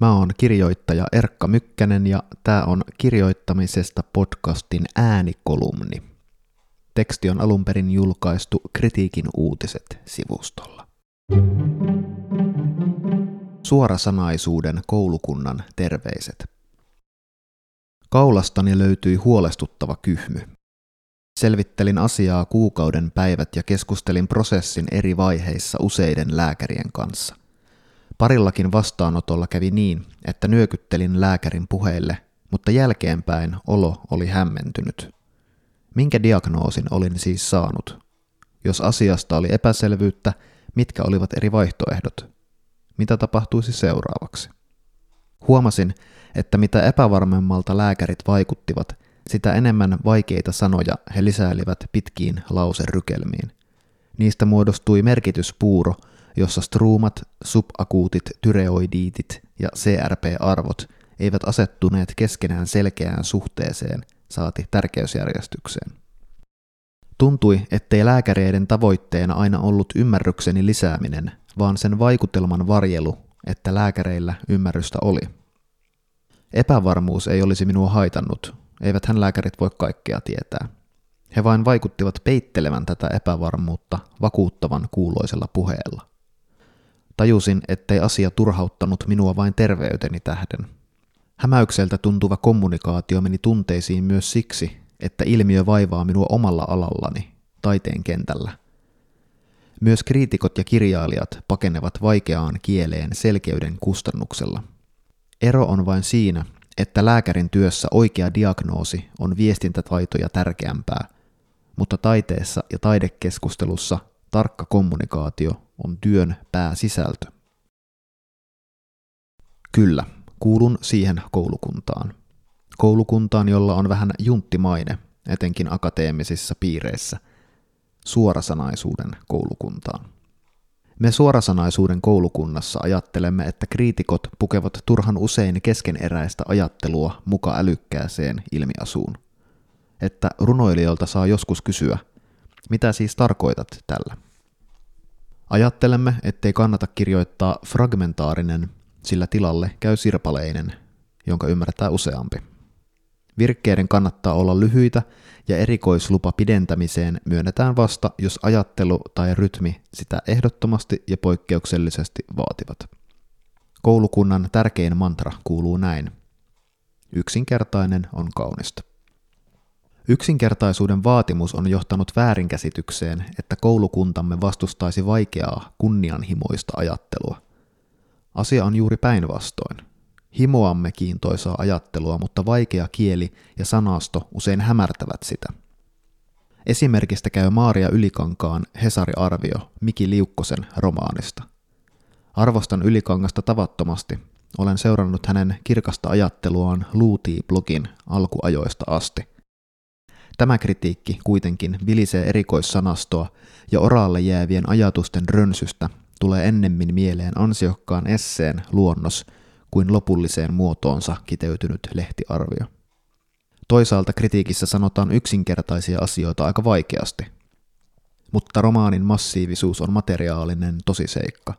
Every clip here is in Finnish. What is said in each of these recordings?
Mä oon kirjoittaja Erkka Mykkänen ja tää on kirjoittamisesta podcastin äänikolumni. Teksti on alun perin julkaistu Kritiikin uutiset sivustolla. Suorasanaisuuden koulukunnan terveiset. Kaulastani löytyi huolestuttava kyhmy. Selvittelin asiaa kuukauden päivät ja keskustelin prosessin eri vaiheissa useiden lääkärien kanssa. Parillakin vastaanotolla kävi niin, että nyökyttelin lääkärin puheille, mutta jälkeenpäin olo oli hämmentynyt. Minkä diagnoosin olin siis saanut? Jos asiasta oli epäselvyyttä, mitkä olivat eri vaihtoehdot? Mitä tapahtuisi seuraavaksi? Huomasin, että mitä epävarmemmalta lääkärit vaikuttivat, sitä enemmän vaikeita sanoja he lisäilivät pitkiin lauserykelmiin. Niistä muodostui merkityspuuro, jossa struumat, subakuutit, tyreoidiitit ja CRP-arvot eivät asettuneet keskenään selkeään suhteeseen, saati tärkeysjärjestykseen. Tuntui, ettei lääkäreiden tavoitteena aina ollut ymmärrykseni lisääminen, vaan sen vaikutelman varjelu, että lääkäreillä ymmärrystä oli. Epävarmuus ei olisi minua haitannut, eivät hän lääkärit voi kaikkea tietää. He vain vaikuttivat peittelevän tätä epävarmuutta vakuuttavan kuuloisella puheella. Tajusin, ettei asia turhauttanut minua vain terveyteni tähden. Hämäykseltä tuntuva kommunikaatio meni tunteisiin myös siksi, että ilmiö vaivaa minua omalla alallani, taiteen kentällä. Myös kriitikot ja kirjailijat pakenevat vaikeaan kieleen selkeyden kustannuksella. Ero on vain siinä, että lääkärin työssä oikea diagnoosi on viestintätaitoja tärkeämpää, mutta taiteessa ja taidekeskustelussa tarkka kommunikaatio on työn pääsisältö. Kyllä, kuulun siihen koulukuntaan. Koulukuntaan, jolla on vähän junttimaine, etenkin akateemisissa piireissä. Suorasanaisuuden koulukuntaan. Me suorasanaisuuden koulukunnassa ajattelemme, että kriitikot pukevat turhan usein keskeneräistä ajattelua muka älykkääseen ilmiasuun. Että runoilijoilta saa joskus kysyä, mitä siis tarkoitat tällä? Ajattelemme, ettei kannata kirjoittaa fragmentaarinen, sillä tilalle käy sirpaleinen, jonka ymmärtää useampi. Virkkeiden kannattaa olla lyhyitä ja erikoislupa pidentämiseen myönnetään vasta, jos ajattelu tai rytmi sitä ehdottomasti ja poikkeuksellisesti vaativat. Koulukunnan tärkein mantra kuuluu näin. Yksinkertainen on kaunista. Yksinkertaisuuden vaatimus on johtanut väärinkäsitykseen, että koulukuntamme vastustaisi vaikeaa, kunnianhimoista ajattelua. Asia on juuri päinvastoin. Himoamme kiintoisaa ajattelua, mutta vaikea kieli ja sanasto usein hämärtävät sitä. Esimerkistä käy Maaria Ylikankaan Hesari-arvio Miki Liukkosen romaanista. Arvostan Ylikangasta tavattomasti. Olen seurannut hänen kirkasta ajatteluaan Luutii-blogin alkuajoista asti. Tämä kritiikki kuitenkin vilisee erikoissanastoa ja oraalle jäävien ajatusten rönsystä tulee ennemmin mieleen ansiokkaan esseen luonnos – kuin lopulliseen muotoonsa kiteytynyt lehtiarvio. Toisaalta kritiikissä sanotaan yksinkertaisia asioita aika vaikeasti. Mutta romaanin massiivisuus on materiaalinen tosiseikka.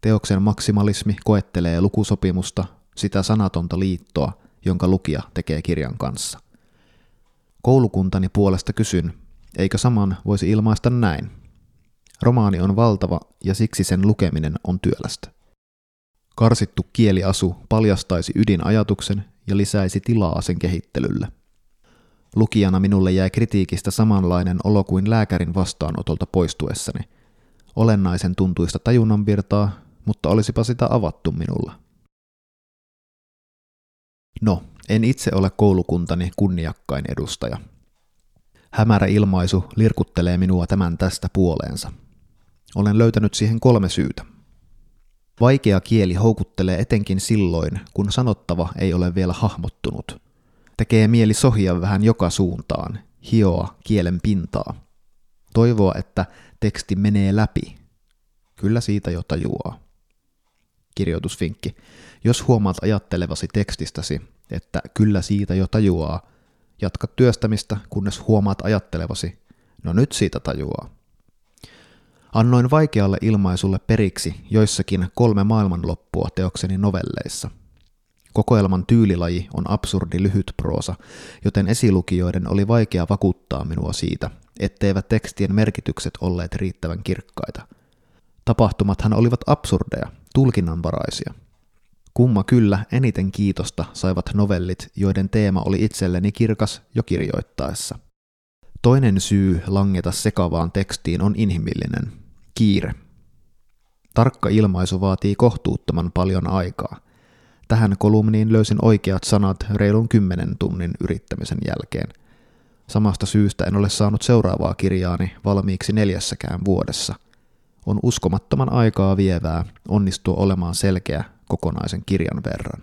Teoksen maksimalismi koettelee lukusopimusta, sitä sanatonta liittoa, jonka lukija tekee kirjan kanssa. Koulukuntani puolesta kysyn, eikö saman voisi ilmaista näin? Romaani on valtava ja siksi sen lukeminen on työlästä. Karsittu kieliasu paljastaisi ydinajatuksen ja lisäisi tilaa sen kehittelylle. Lukijana minulle jäi kritiikistä samanlainen olo kuin lääkärin vastaanotolta poistuessani. Olennaisen tuntuista tajunnanvirtaa, mutta olisipa sitä avattu minulla. No, en itse ole koulukuntani kunniakkain edustaja. Hämärä ilmaisu lirkuttelee minua tämän tästä puoleensa. Olen löytänyt siihen kolme syytä. Vaikea kieli houkuttelee etenkin silloin, kun sanottava ei ole vielä hahmottunut. Tekee mieli sohia vähän joka suuntaan, hioa kielen pintaa. Toivoa, että teksti menee läpi. Kyllä siitä jo tajuaa. Kirjoitusvinkki. Jos huomaat ajattelevasi tekstistäsi, että kyllä siitä jo tajuaa, jatka työstämistä, kunnes huomaat ajattelevasi, no nyt siitä tajuaa. Annoin vaikealle ilmaisulle periksi joissakin kolme maailmanloppua teokseni novelleissa. Kokoelman tyylilaji on absurdi lyhyt proosa, joten esilukijoiden oli vaikea vakuuttaa minua siitä, etteivät tekstien merkitykset olleet riittävän kirkkaita. Tapahtumathan olivat absurdeja, tulkinnanvaraisia. Kumma kyllä eniten kiitosta saivat novellit, joiden teema oli itselleni kirkas jo kirjoittaessa. Toinen syy langeta sekavaan tekstiin on inhimillinen, kiire. Tarkka ilmaisu vaatii kohtuuttoman paljon aikaa. Tähän kolumniin löysin oikeat sanat reilun kymmenen tunnin yrittämisen jälkeen. Samasta syystä en ole saanut seuraavaa kirjaani valmiiksi neljässäkään vuodessa. On uskomattoman aikaa vievää onnistua olemaan selkeä kokonaisen kirjan verran.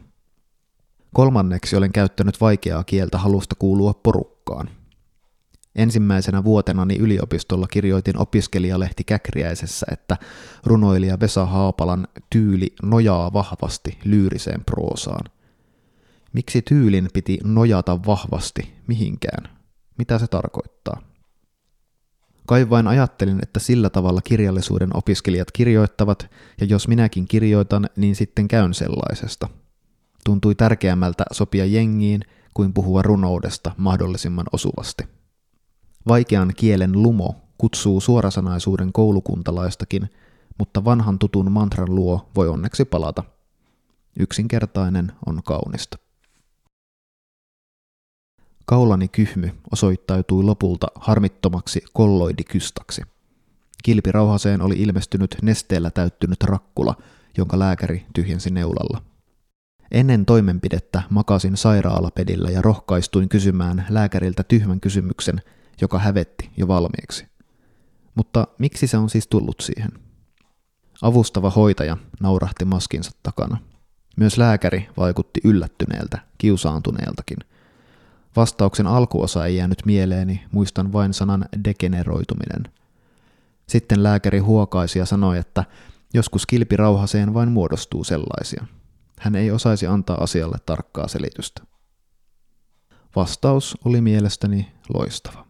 Kolmanneksi olen käyttänyt vaikeaa kieltä halusta kuulua porukkaan – Ensimmäisenä vuotenani yliopistolla kirjoitin opiskelijalehti Käkriäisessä, että runoilija Vesa Haapalan tyyli nojaa vahvasti lyyriseen proosaan. Miksi tyylin piti nojata vahvasti mihinkään? Mitä se tarkoittaa? Kai vain ajattelin, että sillä tavalla kirjallisuuden opiskelijat kirjoittavat, ja jos minäkin kirjoitan, niin sitten käyn sellaisesta. Tuntui tärkeämmältä sopia jengiin kuin puhua runoudesta mahdollisimman osuvasti. Vaikean kielen lumo kutsuu suorasanaisuuden koulukuntalaistakin, mutta vanhan tutun mantran luo voi onneksi palata. Yksinkertainen on kaunista. Kaulani kyhmy osoittautui lopulta harmittomaksi kolloidikystaksi. Kilpirauhaseen oli ilmestynyt nesteellä täyttynyt rakkula, jonka lääkäri tyhjensi neulalla. Ennen toimenpidettä makasin sairaalapedillä ja rohkaistuin kysymään lääkäriltä tyhmän kysymyksen, joka hävetti jo valmiiksi. Mutta miksi se on siis tullut siihen? Avustava hoitaja naurahti maskinsa takana. Myös lääkäri vaikutti yllättyneeltä, kiusaantuneeltakin. Vastauksen alkuosa ei jäänyt mieleeni, muistan vain sanan degeneroituminen. Sitten lääkäri huokaisi ja sanoi, että joskus kilpirauhaseen vain muodostuu sellaisia. Hän ei osaisi antaa asialle tarkkaa selitystä. Vastaus oli mielestäni loistava.